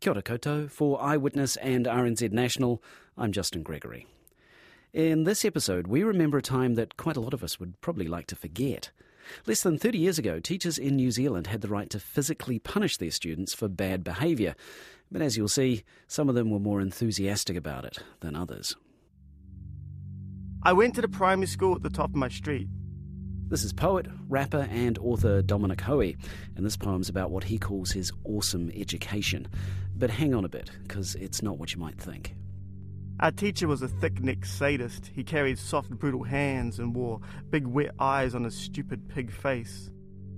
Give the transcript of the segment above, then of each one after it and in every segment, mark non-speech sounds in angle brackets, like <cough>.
Kia ora koutou. For Eyewitness and RNZ National, I'm Justin Gregory. In this episode, we remember a time that quite a lot of us would probably like to forget. Less than 30 years ago, teachers in New Zealand had the right to physically punish their students for bad behaviour. But as you'll see, some of them were more enthusiastic about it than others. I went to the primary school at the top of my street. This is poet, rapper, and author Dominic Hoey, and this poem's about what he calls his awesome education. But hang on a bit, because it's not what you might think. Our teacher was a thick necked sadist. He carried soft, brutal hands and wore big, wet eyes on his stupid pig face.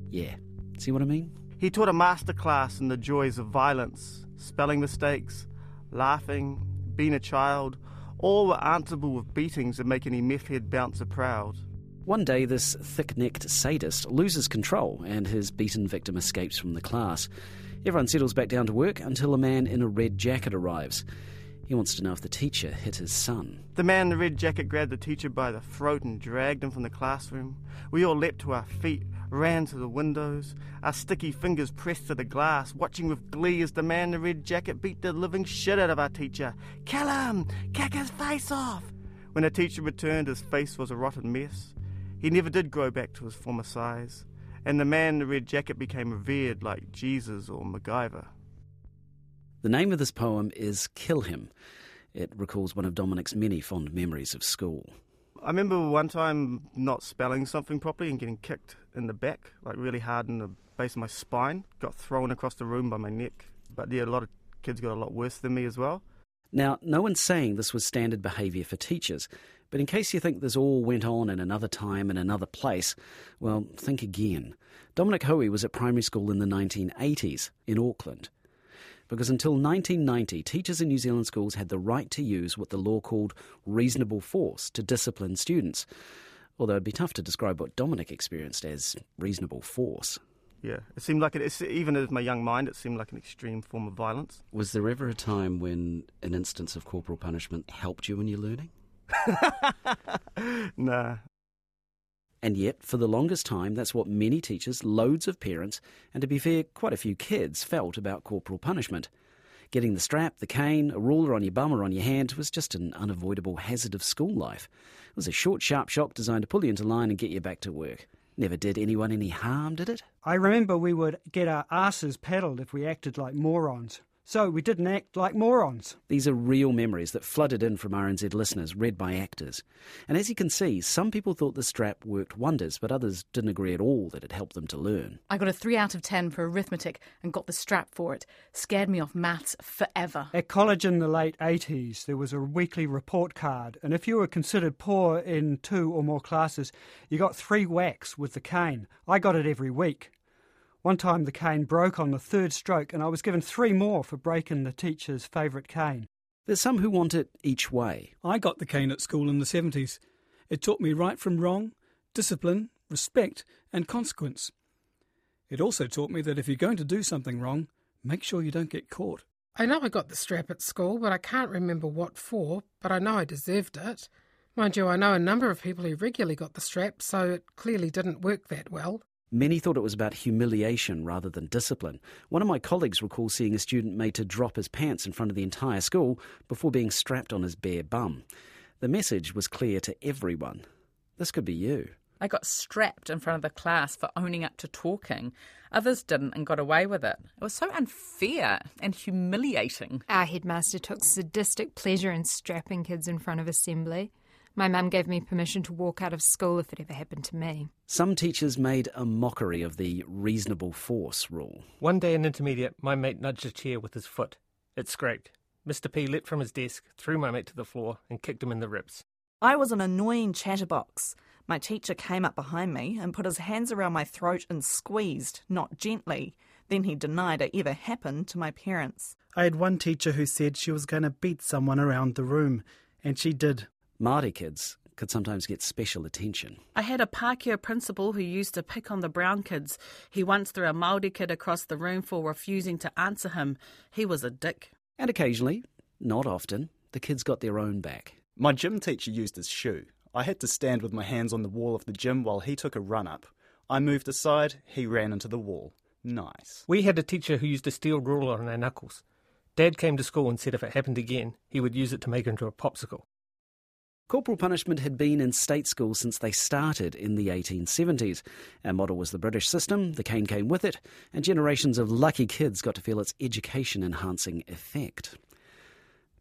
Yeah, see what I mean? He taught a master class in the joys of violence, spelling mistakes, laughing, being a child. All were answerable with beatings that make any meth head bouncer proud. One day, this thick necked sadist loses control and his beaten victim escapes from the class. Everyone settles back down to work until a man in a red jacket arrives. He wants to know if the teacher hit his son. The man in the red jacket grabbed the teacher by the throat and dragged him from the classroom. We all leapt to our feet, ran to the windows, our sticky fingers pressed to the glass, watching with glee as the man in the red jacket beat the living shit out of our teacher. Kill him! Kick his face off! When the teacher returned, his face was a rotten mess. He never did grow back to his former size, and the man in the red jacket became revered like Jesus or MacGyver. The name of this poem is Kill Him. It recalls one of Dominic's many fond memories of school. I remember one time not spelling something properly and getting kicked in the back, like really hard in the base of my spine. Got thrown across the room by my neck. But yeah, a lot of kids got a lot worse than me as well. Now, no one's saying this was standard behaviour for teachers, but in case you think this all went on in another time in another place, well, think again. Dominic Hoey was at primary school in the 1980s in Auckland. Because until 1990, teachers in New Zealand schools had the right to use what the law called reasonable force to discipline students. Although it'd be tough to describe what Dominic experienced as reasonable force. Yeah, it seemed like it, even in my young mind, it seemed like an extreme form of violence. Was there ever a time when an instance of corporal punishment helped you in your learning? <laughs> nah. And yet, for the longest time, that's what many teachers, loads of parents, and to be fair, quite a few kids felt about corporal punishment. Getting the strap, the cane, a ruler on your bum or on your hand was just an unavoidable hazard of school life. It was a short, sharp shock designed to pull you into line and get you back to work. Never did anyone any harm, did it? I remember we would get our asses paddled if we acted like morons. So we didn't act like morons. These are real memories that flooded in from RNZ listeners, read by actors. And as you can see, some people thought the strap worked wonders, but others didn't agree at all that it helped them to learn. I got a 3 out of 10 for arithmetic and got the strap for it. Scared me off maths forever. At college in the late 80s, there was a weekly report card, and if you were considered poor in two or more classes, you got three whacks with the cane. I got it every week. One time the cane broke on the third stroke, and I was given three more for breaking the teacher's favourite cane. There's some who want it each way. I got the cane at school in the 70s. It taught me right from wrong, discipline, respect, and consequence. It also taught me that if you're going to do something wrong, make sure you don't get caught. I know I got the strap at school, but I can't remember what for, but I know I deserved it. Mind you, I know a number of people who regularly got the strap, so it clearly didn't work that well. Many thought it was about humiliation rather than discipline. One of my colleagues recalls seeing a student made to drop his pants in front of the entire school before being strapped on his bare bum. The message was clear to everyone. This could be you. I got strapped in front of the class for owning up to talking. Others didn't and got away with it. It was so unfair and humiliating. Our headmaster took sadistic pleasure in strapping kids in front of assembly. My mum gave me permission to walk out of school if it ever happened to me. Some teachers made a mockery of the reasonable force rule. One day in intermediate, my mate nudged a chair with his foot. It scraped. Mr. P leapt from his desk, threw my mate to the floor, and kicked him in the ribs. I was an annoying chatterbox. My teacher came up behind me and put his hands around my throat and squeezed, not gently. Then he denied it ever happened to my parents. I had one teacher who said she was going to beat someone around the room, and she did. Māori kids could sometimes get special attention. I had a Pākehā principal who used to pick on the brown kids. He once threw a Māori kid across the room for refusing to answer him. He was a dick. And occasionally, not often, the kids got their own back. My gym teacher used his shoe. I had to stand with my hands on the wall of the gym while he took a run up. I moved aside, he ran into the wall. Nice. We had a teacher who used a steel ruler on our knuckles. Dad came to school and said if it happened again, he would use it to make into a popsicle. Corporal punishment had been in state schools since they started in the 1870s. Our model was the British system, the cane came with it, and generations of lucky kids got to feel its education enhancing effect.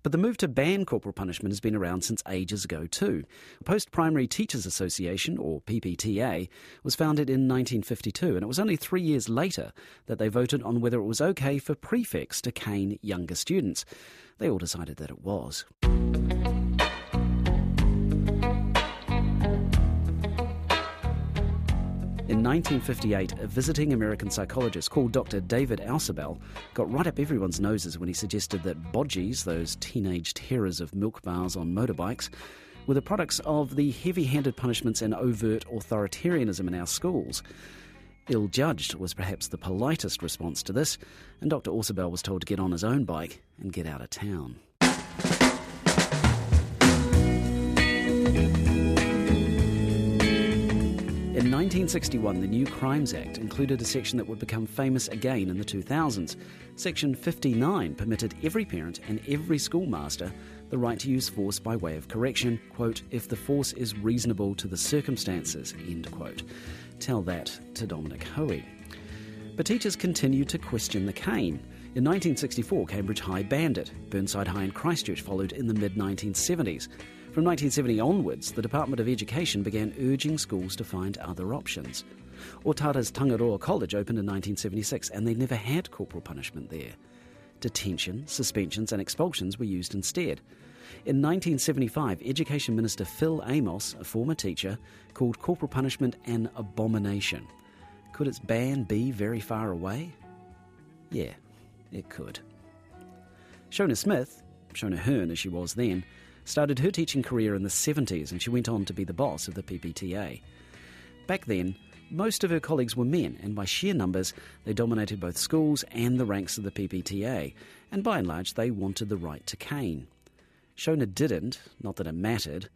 But the move to ban corporal punishment has been around since ages ago too. Post Primary Teachers Association, or PPTA, was founded in 1952, and it was only three years later that they voted on whether it was okay for prefects to cane younger students. They all decided that it was. 1958, a visiting American psychologist called Dr. David Ausubel got right up everyone's noses when he suggested that bodgies, those teenage terrors of milk bars on motorbikes, were the products of the heavy handed punishments and overt authoritarianism in our schools. Ill judged was perhaps the politest response to this, and Dr. Ausubel was told to get on his own bike and get out of town. 1961, the new Crimes Act included a section that would become famous again in the 2000s. Section 59 permitted every parent and every schoolmaster the right to use force by way of correction, quote, if the force is reasonable to the circumstances, end quote. Tell that to Dominic Hoey. But teachers continued to question the cane. In 1964, Cambridge High banned it. Burnside High and Christchurch followed in the mid 1970s. From 1970 onwards, the Department of Education began urging schools to find other options. Otara's Tangaroa College opened in 1976 and they never had corporal punishment there. Detention, suspensions, and expulsions were used instead. In 1975, Education Minister Phil Amos, a former teacher, called corporal punishment an abomination. Could its ban be very far away? Yeah, it could. Shona Smith, Shona Hearn as she was then, started her teaching career in the 70s and she went on to be the boss of the PPTA. Back then, most of her colleagues were men, and by sheer numbers, they dominated both schools and the ranks of the PPTA, and by and large, they wanted the right to cane. Shona didn't, not that it mattered.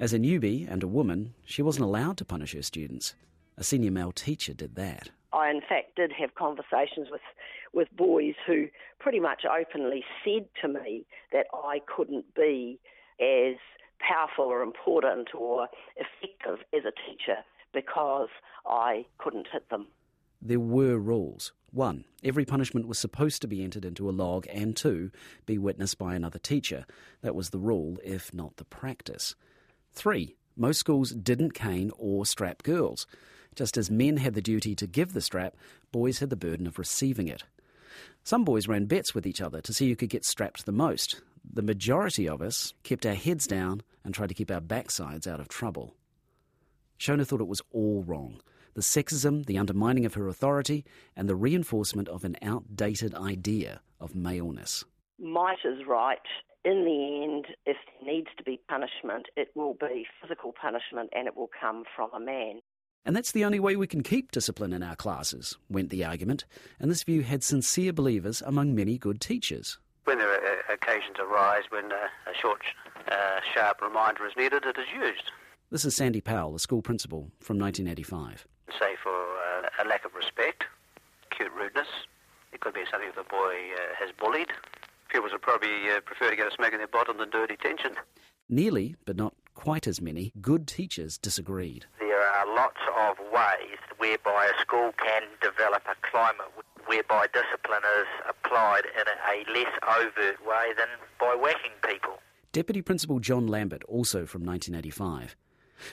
As a newbie and a woman, she wasn't allowed to punish her students. A senior male teacher did that. I, in fact, did have conversations with, with boys who pretty much openly said to me that I couldn't be as powerful or important or effective as a teacher because I couldn't hit them. There were rules. One, every punishment was supposed to be entered into a log, and two, be witnessed by another teacher. That was the rule, if not the practice. Three, most schools didn't cane or strap girls. Just as men had the duty to give the strap, boys had the burden of receiving it. Some boys ran bets with each other to see who could get strapped the most. The majority of us kept our heads down and tried to keep our backsides out of trouble. Shona thought it was all wrong the sexism, the undermining of her authority, and the reinforcement of an outdated idea of maleness. Might is right. In the end, if there needs to be punishment, it will be physical punishment and it will come from a man. And that's the only way we can keep discipline in our classes, went the argument, and this view had sincere believers among many good teachers. When there are occasions arise when uh, a short, uh, sharp reminder is needed, it is used. This is Sandy Powell, a school principal from 1985 say for uh, a lack of respect, acute rudeness. It could be something the boy uh, has bullied. Pupils would probably uh, prefer to get a smack in their bottom than do detention. Nearly, but not quite as many, good teachers disagreed. There are lots of ways whereby a school can develop a climate whereby discipline is applied in a less overt way than by whacking people. Deputy Principal John Lambert, also from 1985.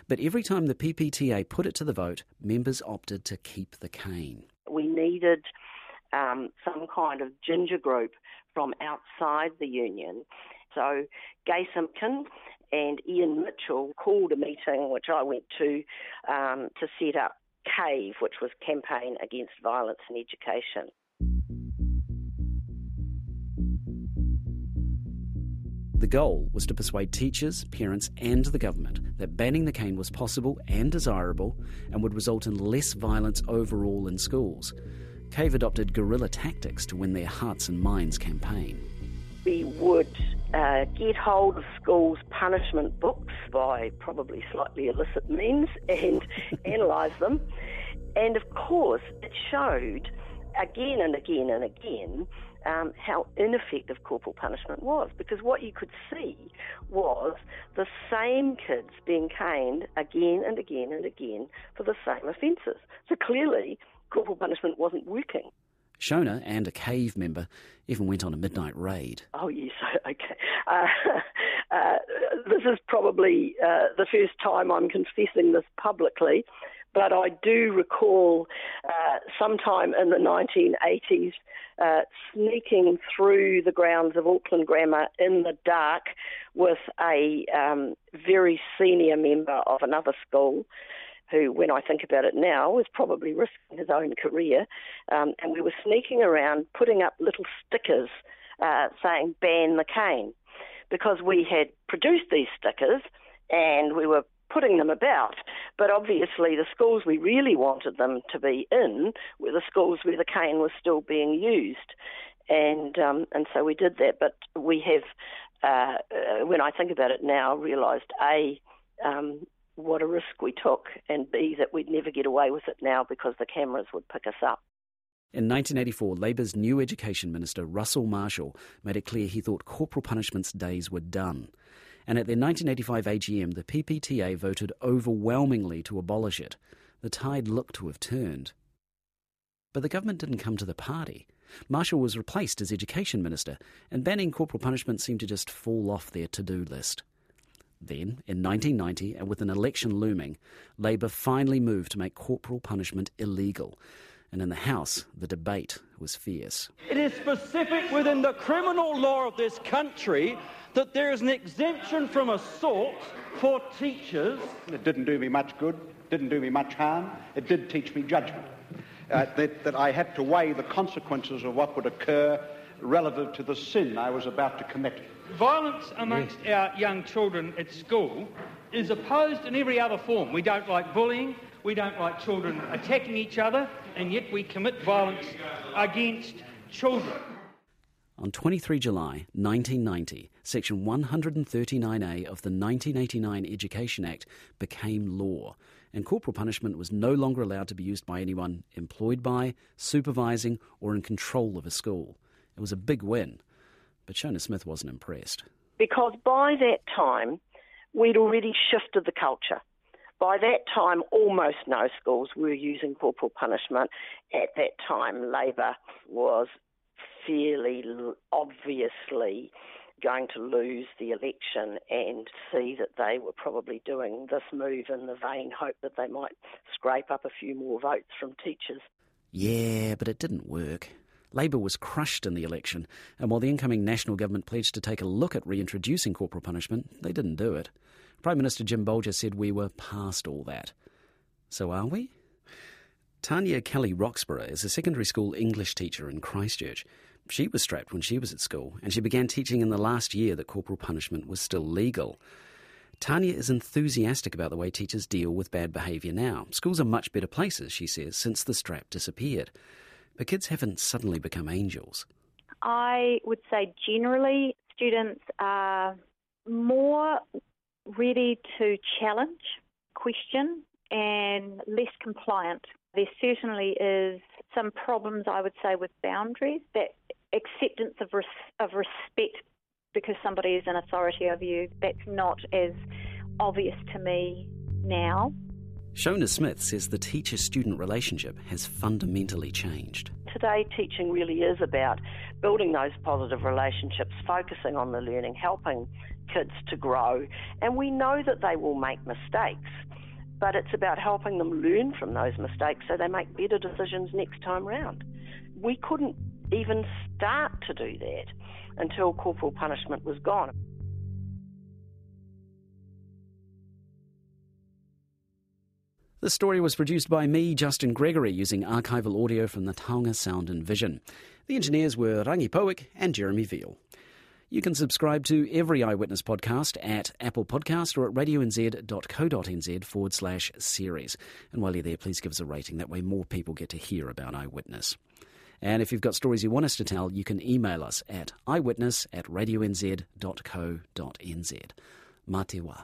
But every time the PPTA put it to the vote, members opted to keep the cane. We needed um, some kind of ginger group from outside the union. So Gay Simpkin and Ian Mitchell called a meeting, which I went to, um, to set up CAVE, which was Campaign Against Violence in Education. The goal was to persuade teachers, parents, and the government that banning the cane was possible and desirable and would result in less violence overall in schools. Cave adopted guerrilla tactics to win their hearts and minds campaign. We would uh, get hold of schools' punishment books by probably slightly illicit means and <laughs> analyse them. And of course, it showed again and again and again um, how ineffective corporal punishment was because what you could see was the same kids being caned again and again and again for the same offences. So clearly, corporal punishment wasn't working. Shona and a cave member even went on a midnight raid. Oh, yes, <laughs> okay. Uh, uh, this is probably uh, the first time I'm confessing this publicly, but I do recall uh, sometime in the 1980s uh, sneaking through the grounds of Auckland Grammar in the dark with a um, very senior member of another school who, when I think about it now, was probably risking his own career. Um, and we were sneaking around putting up little stickers uh, saying ban the cane because we had produced these stickers and we were putting them about. But obviously, the schools we really wanted them to be in were the schools where the cane was still being used, and um, and so we did that. But we have, uh, uh, when I think about it now, realised a um, what a risk we took, and b that we'd never get away with it now because the cameras would pick us up. In 1984, Labour's new Education Minister, Russell Marshall, made it clear he thought corporal punishment's days were done and at their 1985 AGM, the PPTA voted overwhelmingly to abolish it. The tide looked to have turned. But the government didn't come to the party. Marshall was replaced as Education Minister, and banning corporal punishment seemed to just fall off their to do list. Then, in 1990, and with an election looming, Labour finally moved to make corporal punishment illegal. And in the House, the debate was fierce. It is specific within the criminal law of this country that there is an exemption from assault for teachers. It didn't do me much good, didn't do me much harm. It did teach me judgment. Uh, that, that I had to weigh the consequences of what would occur relative to the sin I was about to commit. Violence amongst yes. our young children at school is opposed in every other form. We don't like bullying, we don't like children attacking each other, and yet we commit violence against children. On 23 July 1990, Section 139A of the 1989 Education Act became law, and corporal punishment was no longer allowed to be used by anyone employed by, supervising, or in control of a school. It was a big win, but Shona Smith wasn't impressed. Because by that time, we'd already shifted the culture. By that time, almost no schools were using corporal punishment. At that time, Labour was fairly obviously going to lose the election and see that they were probably doing this move in the vain hope that they might scrape up a few more votes from teachers. Yeah, but it didn't work. Labour was crushed in the election, and while the incoming national government pledged to take a look at reintroducing corporal punishment, they didn't do it. Prime Minister Jim Bolger said we were past all that. So are we? Tanya Kelly Roxburgh is a secondary school English teacher in Christchurch. She was strapped when she was at school, and she began teaching in the last year that corporal punishment was still legal. Tanya is enthusiastic about the way teachers deal with bad behaviour now. Schools are much better places, she says, since the strap disappeared. But kids haven't suddenly become angels. I would say generally students are more ready to challenge, question, and less compliant. There certainly is some problems, I would say, with boundaries that acceptance of, res- of respect because somebody is an authority over you, that's not as obvious to me now. Shona Smith says the teacher student relationship has fundamentally changed. Today, teaching really is about building those positive relationships, focusing on the learning, helping kids to grow. And we know that they will make mistakes, but it's about helping them learn from those mistakes so they make better decisions next time round. We couldn't even start to do that until corporal punishment was gone. The story was produced by me, Justin Gregory, using archival audio from the Taonga Sound and Vision. The engineers were Rangi Powick and Jeremy Veal. You can subscribe to every Eyewitness podcast at Apple Podcast or at radionz.co.nz forward slash series. And while you're there, please give us a rating. That way more people get to hear about Eyewitness. And if you've got stories you want us to tell, you can email us at eyewitness at radionz.co.nz. Matiwa.